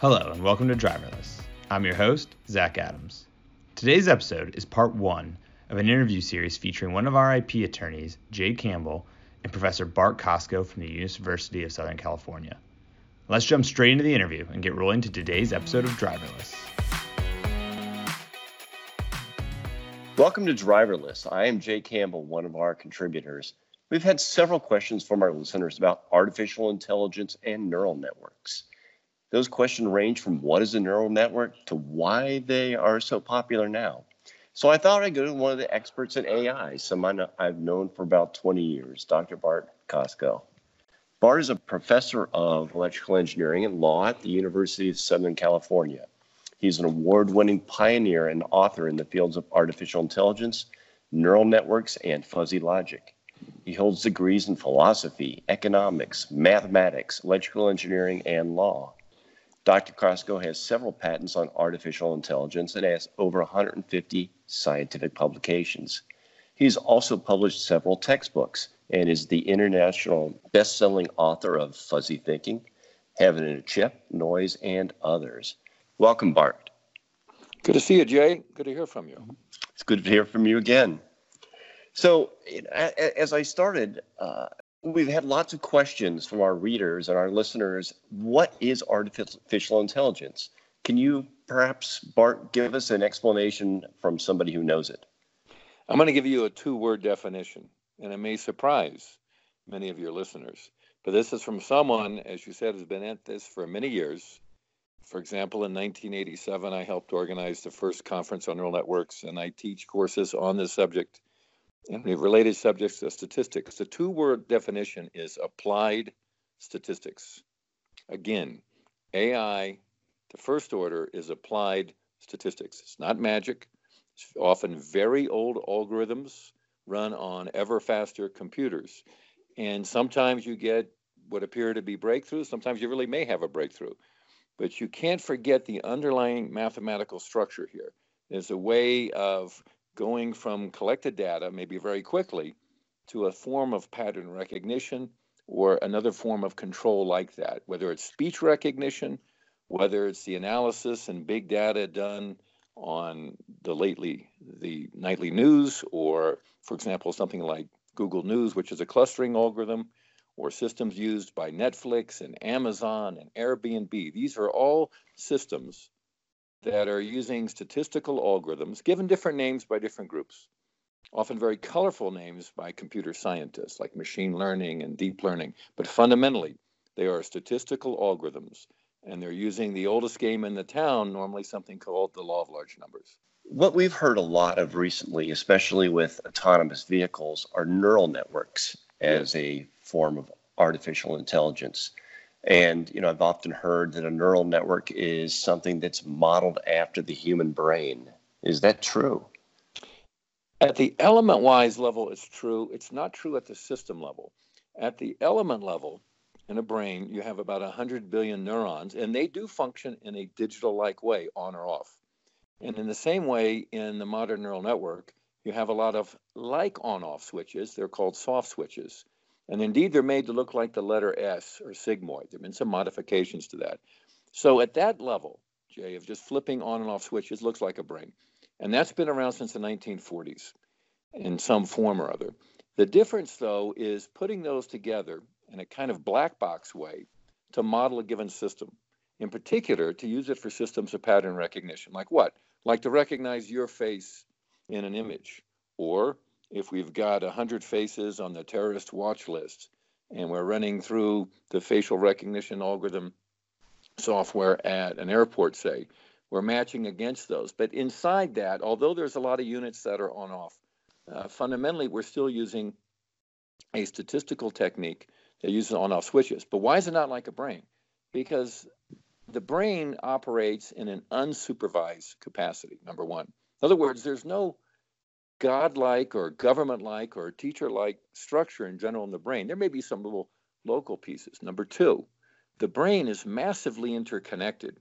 Hello, and welcome to Driverless. I'm your host, Zach Adams. Today's episode is part one of an interview series featuring one of our IP attorneys, Jay Campbell, and Professor Bart Kosko from the University of Southern California. Let's jump straight into the interview and get rolling to today's episode of Driverless. Welcome to Driverless. I am Jay Campbell, one of our contributors. We've had several questions from our listeners about artificial intelligence and neural networks. Those questions range from what is a neural network to why they are so popular now. So I thought I'd go to one of the experts in AI, someone I've known for about 20 years, Dr. Bart Kosko. Bart is a professor of electrical engineering and law at the University of Southern California. He's an award winning pioneer and author in the fields of artificial intelligence, neural networks, and fuzzy logic. He holds degrees in philosophy, economics, mathematics, electrical engineering, and law. Dr. Kosko has several patents on artificial intelligence and has over 150 scientific publications. He's also published several textbooks and is the international best-selling author of Fuzzy Thinking, Heaven in a Chip, Noise, and others. Welcome, Bart. Good to see you, Jay. Good to hear from you. It's good to hear from you again. So, as I started, uh, We've had lots of questions from our readers and our listeners. What is artificial intelligence? Can you perhaps, Bart, give us an explanation from somebody who knows it? I'm going to give you a two word definition, and it may surprise many of your listeners. But this is from someone, as you said, has been at this for many years. For example, in 1987, I helped organize the first conference on neural networks, and I teach courses on this subject the related subjects of statistics. The two word definition is applied statistics. Again, AI, the first order is applied statistics. It's not magic. It's often very old algorithms run on ever faster computers. And sometimes you get what appear to be breakthroughs. Sometimes you really may have a breakthrough. But you can't forget the underlying mathematical structure here. There's a way of going from collected data, maybe very quickly, to a form of pattern recognition or another form of control like that, whether it's speech recognition, whether it's the analysis and big data done on the lately the nightly news, or for example, something like Google News, which is a clustering algorithm, or systems used by Netflix and Amazon and Airbnb. These are all systems that are using statistical algorithms, given different names by different groups, often very colorful names by computer scientists like machine learning and deep learning. But fundamentally, they are statistical algorithms, and they're using the oldest game in the town, normally something called the law of large numbers. What we've heard a lot of recently, especially with autonomous vehicles, are neural networks as a form of artificial intelligence. And you know, I've often heard that a neural network is something that's modeled after the human brain. Is that true? At the element wise level, it's true. It's not true at the system level. At the element level, in a brain, you have about 100 billion neurons, and they do function in a digital like way, on or off. And in the same way, in the modern neural network, you have a lot of like on off switches. They're called soft switches. And indeed, they're made to look like the letter S or sigmoid. There have been some modifications to that. So at that level, Jay, of just flipping on and off switches looks like a brain. And that's been around since the 1940s in some form or other. The difference, though, is putting those together in a kind of black box way to model a given system. In particular, to use it for systems of pattern recognition. Like what? Like to recognize your face in an image, or if we've got 100 faces on the terrorist watch list and we're running through the facial recognition algorithm software at an airport, say, we're matching against those. But inside that, although there's a lot of units that are on off, uh, fundamentally, we're still using a statistical technique that uses on off switches. But why is it not like a brain? Because the brain operates in an unsupervised capacity, number one. In other words, there's no godlike or government like or teacher like structure in general in the brain. There may be some little local pieces. Number two, the brain is massively interconnected.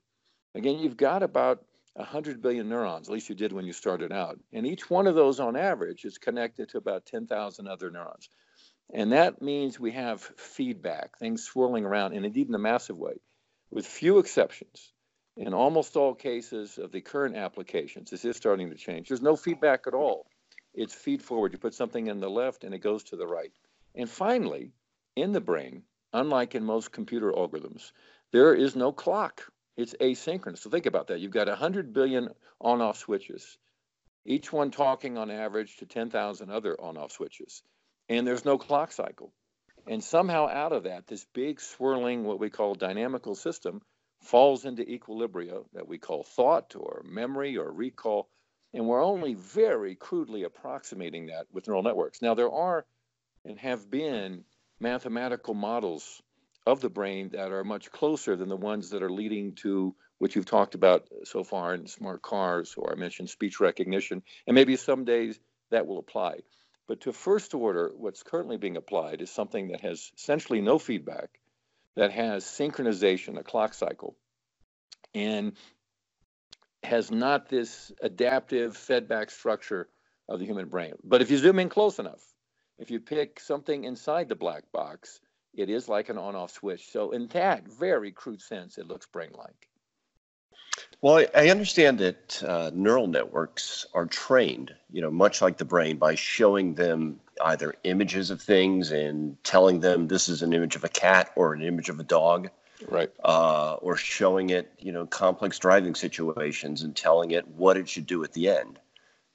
Again, you've got about 100 billion neurons, at least you did when you started out. And each one of those, on average, is connected to about 10,000 other neurons. And that means we have feedback, things swirling around, and indeed in a massive way. With few exceptions, In almost all cases of the current applications, this is starting to change. There's no feedback at all. It's feed forward. You put something in the left and it goes to the right. And finally, in the brain, unlike in most computer algorithms, there is no clock. It's asynchronous. So think about that. You've got 100 billion on off switches, each one talking on average to 10,000 other on off switches. And there's no clock cycle. And somehow out of that, this big swirling, what we call dynamical system, falls into equilibria that we call thought or memory or recall. And we're only very crudely approximating that with neural networks. Now, there are and have been mathematical models of the brain that are much closer than the ones that are leading to what you've talked about so far in smart cars, or I mentioned speech recognition, and maybe some days that will apply. But to first order, what's currently being applied is something that has essentially no feedback, that has synchronization, a clock cycle, and has not this adaptive feedback structure of the human brain. But if you zoom in close enough, if you pick something inside the black box, it is like an on off switch. So, in that very crude sense, it looks brain like. Well, I understand that uh, neural networks are trained, you know, much like the brain, by showing them either images of things and telling them this is an image of a cat or an image of a dog, right? Uh, or showing it, you know, complex driving situations and telling it what it should do at the end.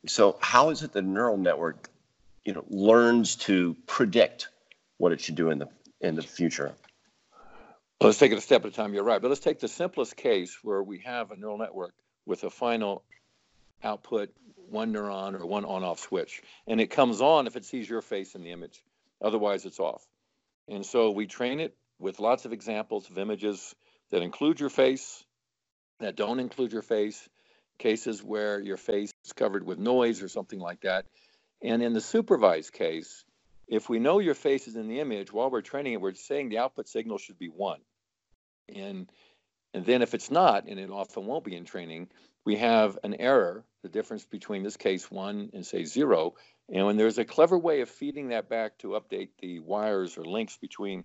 So, how is it the neural network you know learns to predict what it should do in the in the future. let's take it a step at a time. You're right, but let's take the simplest case where we have a neural network with a final output, one neuron or one on-off switch, and it comes on if it sees your face in the image. Otherwise, it's off. And so we train it with lots of examples of images that include your face, that don't include your face, cases where your face is covered with noise or something like that. And in the supervised case, if we know your face is in the image, while we're training it, we're saying the output signal should be one. And and then if it's not, and it often won't be in training, we have an error, the difference between this case one and say zero. And when there's a clever way of feeding that back to update the wires or links between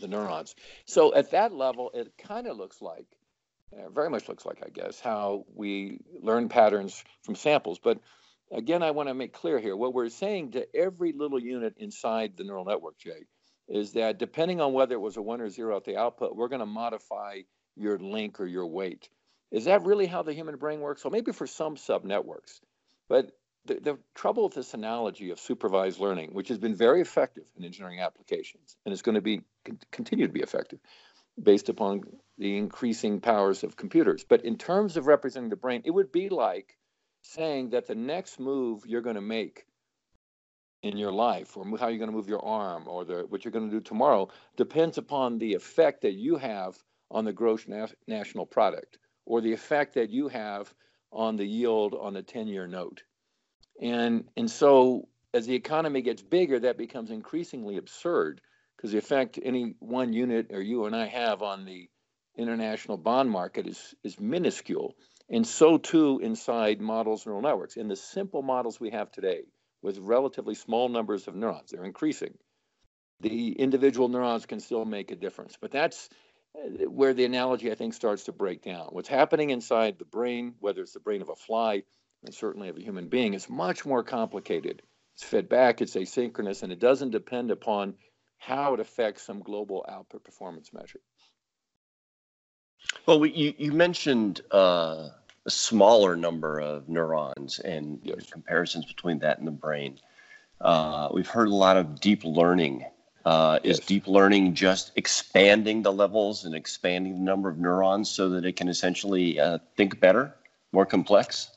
the neurons. So at that level, it kind of looks like, uh, very much looks like, I guess, how we learn patterns from samples. But again, I want to make clear here what we're saying to every little unit inside the neural network, Jay, is that depending on whether it was a one or zero at the output, we're going to modify your link or your weight. Is that really how the human brain works? Well, maybe for some sub networks. But the, the trouble with this analogy of supervised learning, which has been very effective in engineering applications and is going to be continue to be effective based upon the increasing powers of computers. But in terms of representing the brain, it would be like saying that the next move you're going to make in your life or how you're going to move your arm or the, what you're going to do tomorrow depends upon the effect that you have on the gross na- national product or the effect that you have on the yield on the 10-year note. And, and so as the economy gets bigger, that becomes increasingly absurd because the effect any one unit or you and I have on the international bond market is, is minuscule. And so too inside models neural networks. In the simple models we have today, with relatively small numbers of neurons, they're increasing. The individual neurons can still make a difference. But that's uh, where the analogy, I think, starts to break down. What's happening inside the brain, whether it's the brain of a fly and certainly of a human being, is much more complicated. It's fed back, it's asynchronous, and it doesn't depend upon how it affects some global output performance measure. Well, we, you, you mentioned uh, a smaller number of neurons and yes. comparisons between that and the brain. Uh, we've heard a lot of deep learning. Uh, yes. Is deep learning just expanding the levels and expanding the number of neurons so that it can essentially uh, think better, more complex?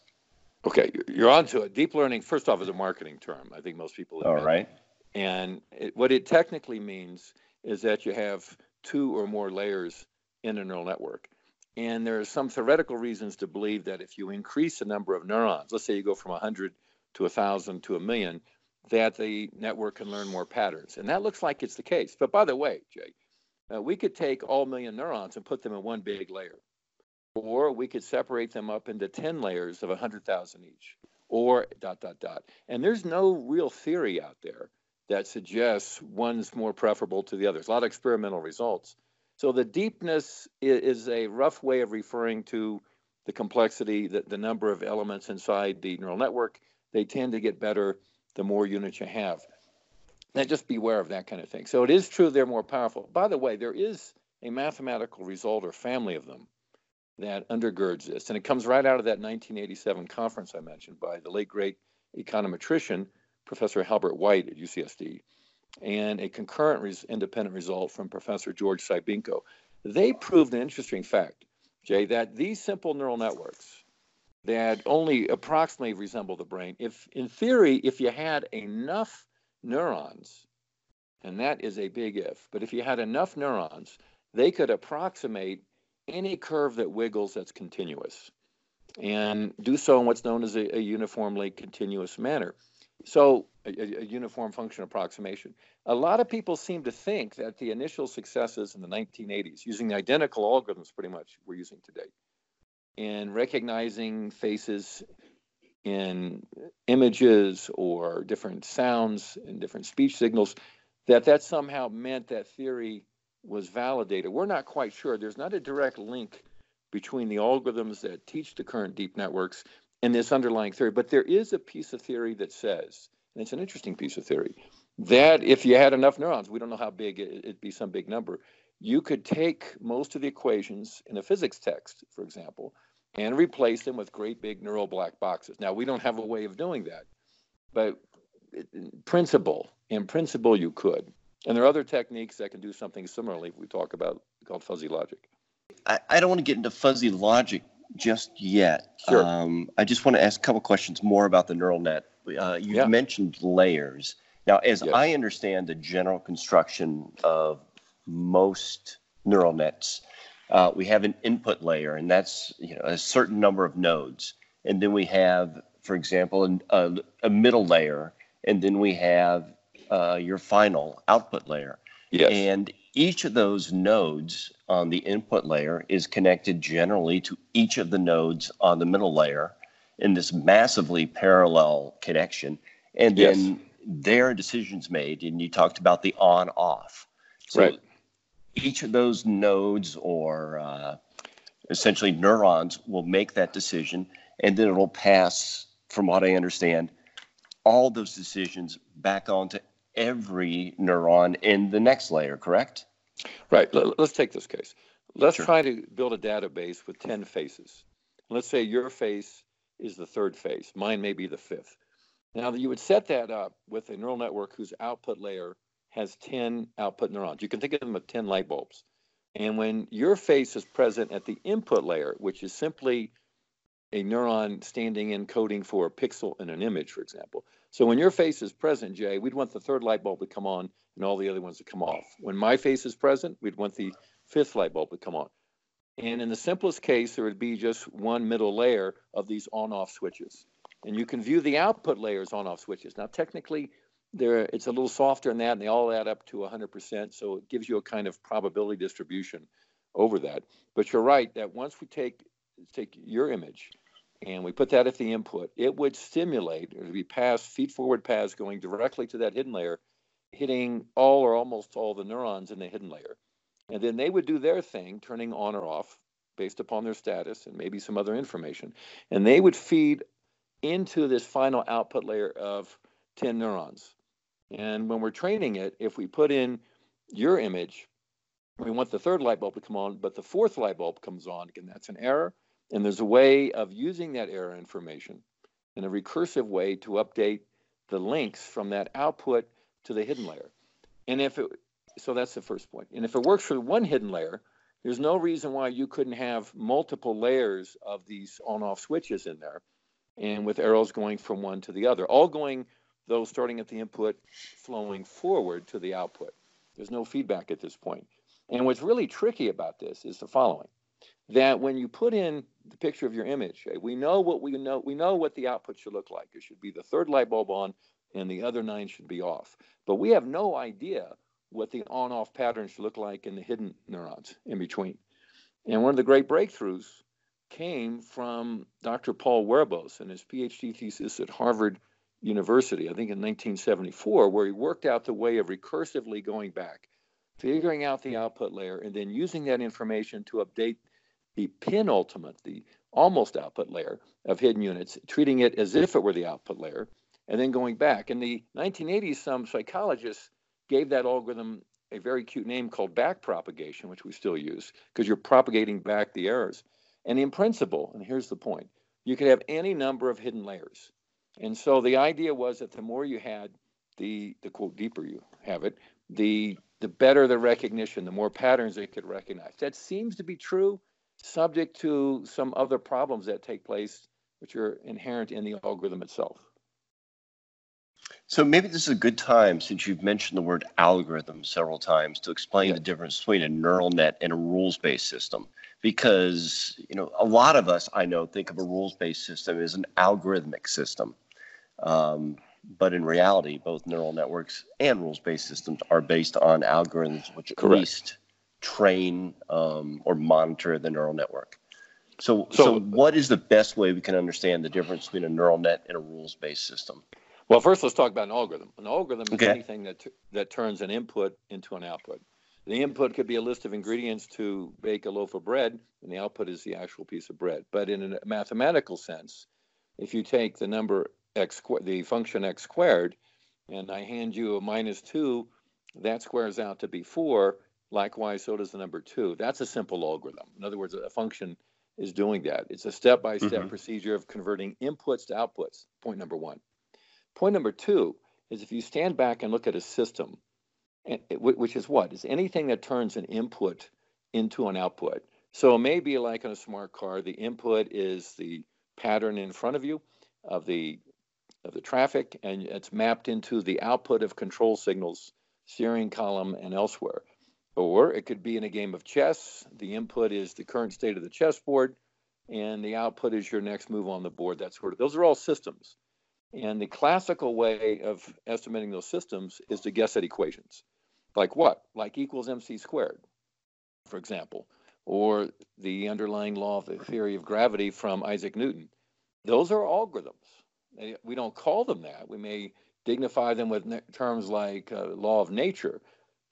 Okay, you're onto it. Deep learning, first off, is a marketing term. I think most people. All right. And it, what it technically means is that you have two or more layers in a neural network. And there are some theoretical reasons to believe that if you increase the number of neurons, let's say you go from 100 to 1,000 to a million, that the network can learn more patterns. And that looks like it's the case. But by the way, Jay, uh, we could take all million neurons and put them in one big layer. Or we could separate them up into 10 layers of 100,000 each, or dot, dot, dot. And there's no real theory out there that suggests one's more preferable to the others. A lot of experimental results. So the deepness is a rough way of referring to the complexity, the, the number of elements inside the neural network. They tend to get better the more units you have. Now, just beware of that kind of thing. So it is true they're more powerful. By the way, there is a mathematical result or family of them that undergirds this. And it comes right out of that 1987 conference I mentioned by the late great econometrician, Professor Halbert White at UCSD, and a concurrent res- independent result from Professor George Cybenko. They proved an interesting fact, Jay, that these simple neural networks that only approximately resemble the brain, if in theory, if you had enough neurons, and that is a big if, but if you had enough neurons, they could approximate any curve that wiggles that's continuous and do so in what's known as a, a uniformly continuous manner. So, a, a, uniform function approximation. A lot of people seem to think that the initial successes in the 1980s, using the identical algorithms pretty much we're using today, in recognizing faces in images or different sounds and different speech signals, that that somehow meant that theory was validated. We're not quite sure. There's not a direct link between the algorithms that teach the current deep networks and this underlying theory, but there is a piece of theory that says, and it's an interesting piece of theory, that if you had enough neurons, we don't know how big, it'd be some big number, you could take most of the equations in a physics text, for example, and replace them with great big neural black boxes. Now, we don't have a way of doing that, but in principle, in principle, you could. And there are other techniques that can do something similarly. We talk about called fuzzy logic. I, I don't want to get into fuzzy logic just yet. Sure. Um, I just want to ask a couple questions more about the neural net. Uh, you yeah. mentioned layers. Now, as yes. I understand the general construction of most neural nets, uh, we have an input layer, and that's you know a certain number of nodes, and then we have, for example, a, a middle layer, and then we have uh, your final output layer. Yes. And each of those nodes on the input layer is connected generally to each of the nodes on the middle layer in this massively parallel connection. And then yes. there are decisions made, and you talked about the on off. So right. each of those nodes or uh, essentially neurons will make that decision, and then it'll pass, from what I understand, all those decisions back onto every neuron in the next layer, correct? Right. Let's take this case. Let's sure. try to build a database with 10 faces. Let's say your face is the third face, mine may be the fifth. Now, you would set that up with a neural network whose output layer has 10 output neurons. You can think of them as 10 light bulbs. And when your face is present at the input layer, which is simply a neuron standing in coding for a pixel in an image, for example, so when your face is present, Jay, we'd want the third light bulb to come on and all the other ones to come off. When my face is present, we'd want the fifth light bulb to come on. And in the simplest case, there would be just one middle layer of these on-off switches. And you can view the output layers on-off switches. Now, technically, there it's a little softer than that, and they all add up to 100%. So it gives you a kind of probability distribution over that. But you're right that once we take take your image and we put that at the input, it would stimulate, it would be pass, feed forward paths going directly to that hidden layer, hitting all or almost all the neurons in the hidden layer. And then they would do their thing, turning on or off based upon their status and maybe some other information. And they would feed into this final output layer of 10 neurons. And when we're training it, if we put in your image, we want the third light bulb to come on, but the fourth light bulb comes on. Again, that's an error. And there's a way of using that error information in a recursive way to update the links from that output to the hidden layer. And if it, so that's the first point. And if it works for one hidden layer, there's no reason why you couldn't have multiple layers of these on off switches in there and with arrows going from one to the other, all going, though, starting at the input, flowing forward to the output. There's no feedback at this point. And what's really tricky about this is the following that when you put in the picture of your image, we know what we know. We know what the output should look like. It should be the third light bulb on, and the other nine should be off. But we have no idea what the on-off pattern should look like in the hidden neurons in between. And one of the great breakthroughs came from Dr. Paul Werbos and his PhD thesis at Harvard University, I think in 1974, where he worked out the way of recursively going back figuring out the output layer, and then using that information to update the penultimate, the almost output layer of hidden units, treating it as if it were the output layer, and then going back. In the 1980s, some psychologists gave that algorithm a very cute name called backpropagation, which we still use because you're propagating back the errors. And in principle, and here's the point, you could have any number of hidden layers. And so the idea was that the more you had, the the quote deeper you have it, the the better the recognition, the more patterns it could recognize. That seems to be true, subject to some other problems that take place, which are inherent in the algorithm itself. So maybe this is a good time, since you've mentioned the word algorithm several times, to explain Yeah. the difference between a neural net and a rules-based system. Because you know, a lot of us I know think of a rules-based system as an algorithmic system, um, but in reality, both neural networks and rules-based systems are based on algorithms which at least train um, or monitor the neural network. So, So- so what is the best way we can understand the difference between a neural net and a rules-based system? Well, first let's talk about an algorithm. An algorithm is anything that that turns an input into an output. The input could be a list of ingredients to bake a loaf of bread, and the output is the actual piece of bread. But in a mathematical sense, if you take the number x squared, the function x squared, and I hand you a minus two, that squares out to be four. Likewise, so does the number two. That's a simple algorithm. In other words, a function is doing that. It's a step-by-step Mhm. procedure of converting inputs to outputs. Point number one. Point number two is if you stand back and look at a system, and it- wh- which is what? Is anything that turns an input into an output. So it may be like in a smart car, the input is the pattern in front of you of the of the traffic, and it's mapped into the output of control signals, steering column, and elsewhere. Or it could be in a game of chess. The input is the current state of the chessboard, and the output is your next move on the board. That sort of. Those are all systems. And the classical way of estimating those systems is to guess at equations. Like what? Like equals mc squared, for example, or the underlying law of the theory of gravity from Isaac Newton. Those are algorithms. We don't call them that. We may dignify them with terms like uh, law of nature.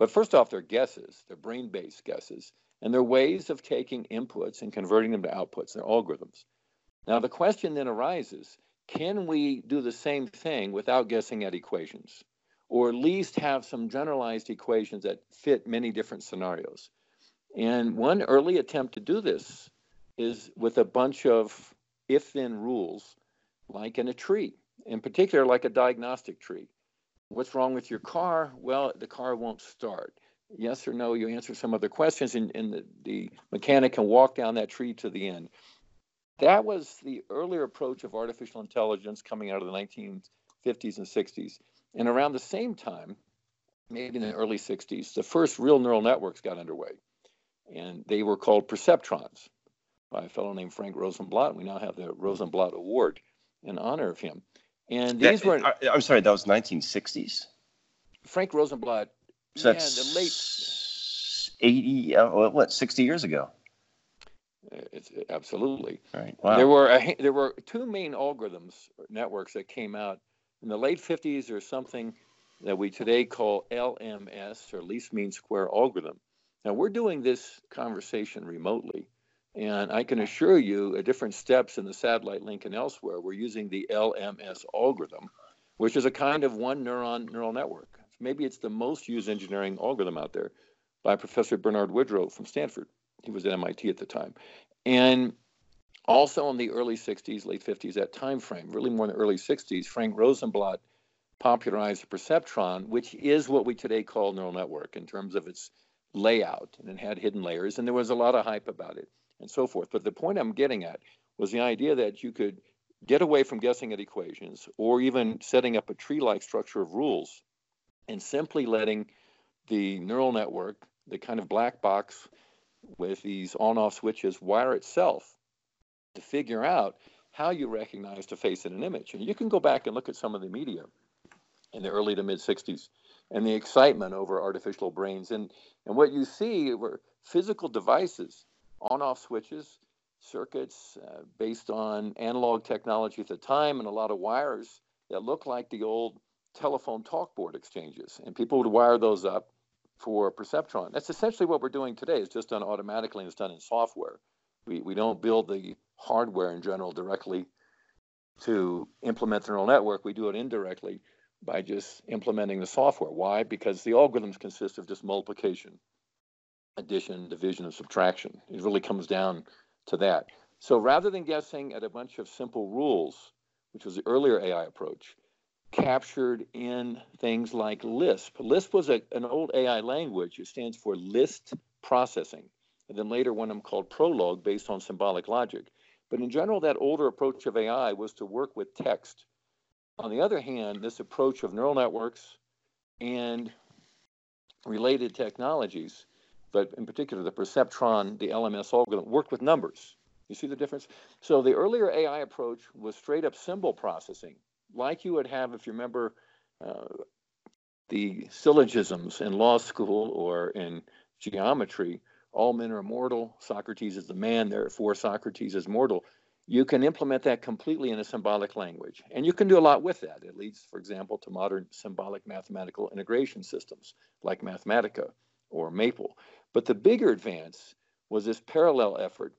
But first off, they're guesses, they're brain based guesses, and they're ways of taking inputs and converting them to outputs. They're algorithms. Now, the question then arises can we do the same thing without guessing at equations? Or at least have some generalized equations that fit many different scenarios? And one early attempt to do this is with a bunch of if then rules, like in a tree, in particular, like a diagnostic tree. What's wrong with your car? Well, the car won't start. Yes or no, you answer some other questions, and, and the, the mechanic can walk down that tree to the end. That was the earlier approach of artificial intelligence coming out of the 1950s and 60s. And around the same time, maybe in the early 60s, the first real neural networks got underway. And they were called perceptrons by a fellow named Frank Rosenblatt. We now have the Rosenblatt Award in honor of him. And these That- were I, I'm sorry, that was 1960s. Frank Rosenblatt. So yeah, the late. 80, uh, what, what, 60 years ago? Uh, it's, absolutely. Right. Wow. There were a, there were two main algorithms networks that came out in the late 50s or something that we today call LMS or least mean square algorithm. Now we're doing this conversation remotely, and I can assure you, at different steps in the satellite link and elsewhere, we're using the LMS algorithm, which is a kind of one neuron neural network. Maybe it's the most used engineering algorithm out there by Professor Bernard Widrow from Stanford. He was at MIT at the time. And also in the early 60s, late 50s, that time frame, really more in the early 60s, Frank Rosenblatt popularized the perceptron, which is what we today call neural network in terms of its layout, and it had hidden layers, and there was a lot of hype about it and so forth. But the point I'm getting at was the idea that you could get away from guessing at equations or even setting up a tree-like structure of rules and simply letting the neural network, the kind of black box with these on-off switches, wire itself to figure out how you recognize the face in an image. And you can go back and look at some of the media in the early to mid 60s and the excitement over artificial brains. And, and what you see were physical devices, on off switches, circuits uh, based on analog technology at the time, and a lot of wires that look like the old telephone talk board exchanges. And people would wire those up for perceptron. That's essentially what we're doing today. It's just done automatically and it's done in software. We, we don't build the hardware in general directly to implement the neural network. We do it indirectly by just implementing the software. Why? Because the algorithms consist of just multiplication, addition, division, and subtraction. It really comes down to that. So rather than guessing at a bunch of simple rules, which was the earlier AI approach, captured in things like Lisp. Lisp was a, an old AI language. It stands for list processing. And then later one of them called Prolog based on symbolic logic. But in general, that older approach of AI was to work with text. On the other hand, this approach of neural networks and related technologies, but in particular the perceptron, the LMS algorithm, work with numbers. You see the difference? So the earlier AI approach was straight up symbol processing, like you would have if you remember uh, the syllogisms in law school or in geometry all men are mortal. Socrates is the man, therefore Socrates is mortal. You can implement that completely in a symbolic language. And you can do a lot with that. It leads, for example, to modern symbolic mathematical integration systems like Mathematica or Maple. But the bigger advance was this parallel effort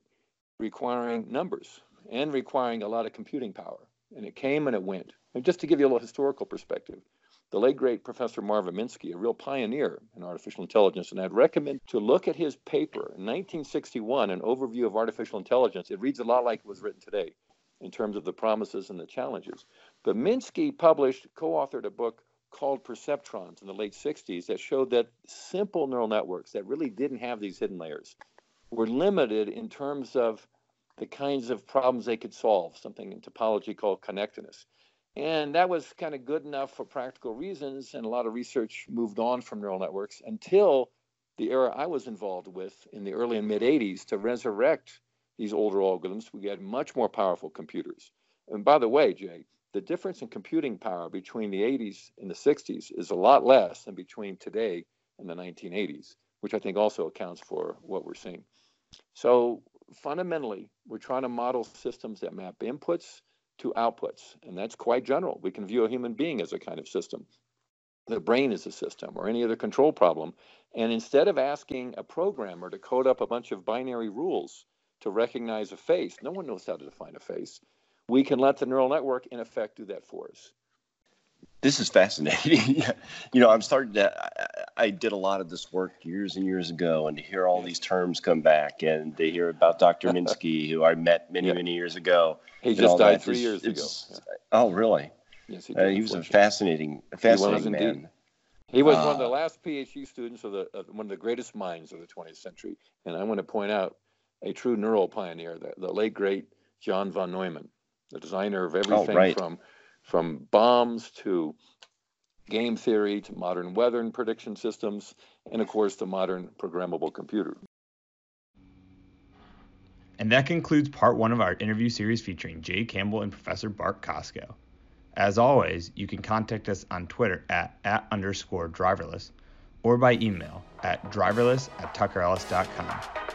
requiring numbers and requiring a lot of computing power. And it came and it went. And just to give you a little historical perspective, the late great Professor Marvin Minsky, a real pioneer in artificial intelligence, and I'd recommend to look at his paper in 1961, an overview of artificial intelligence. It reads a lot like it was written today in terms of the promises and the challenges. But Minsky published, co-authored a book called Perceptrons in the late 60s that showed that simple neural networks that really didn't have these hidden layers were limited in terms of the kinds of problems they could solve, something in topology called connectedness. And that was kind of good enough for practical reasons. And a lot of research moved on from neural networks until the era I was involved with in the early and mid 80s to resurrect these older algorithms. We had much more powerful computers. And by the way, Jay, the difference in computing power between the 80s and the 60s is a lot less than between today and the 1980s, which I think also accounts for what we're seeing. So fundamentally, we're trying to model systems that map inputs to outputs. And that's quite general. We can view a human being as a kind of system. The brain is a system or any other control problem. And instead of asking a programmer to code up a bunch of binary rules to recognize a face, no one knows how to define a face. We can let the neural network, in effect, do that for us. This is fascinating. you know, I'm starting to. I, I, did a lot of this work years and years ago, and to hear all these terms come back, and to hear about Dr. Minsky, who I met many, yeah. many years ago. He just died three years ago. Yeah. Oh, really? Yes, he, uh, he was a fascinating, fascinating he man. Indeed. He was uh, one of the uh, last PhD students of the of one of the greatest minds of the 20th century, and I want to point out a true neural pioneer, the, the late great John von Neumann, the designer of oh, everything oh, right. from from bombs to game theory to modern weather and prediction systems, and of course the modern programmable computer. And that concludes part one of our interview series featuring Jay Campbell and Professor Bart Kosko. As always, you can contact us on Twitter at, at underscore driverless or by email at driverless at tuckerellis.com.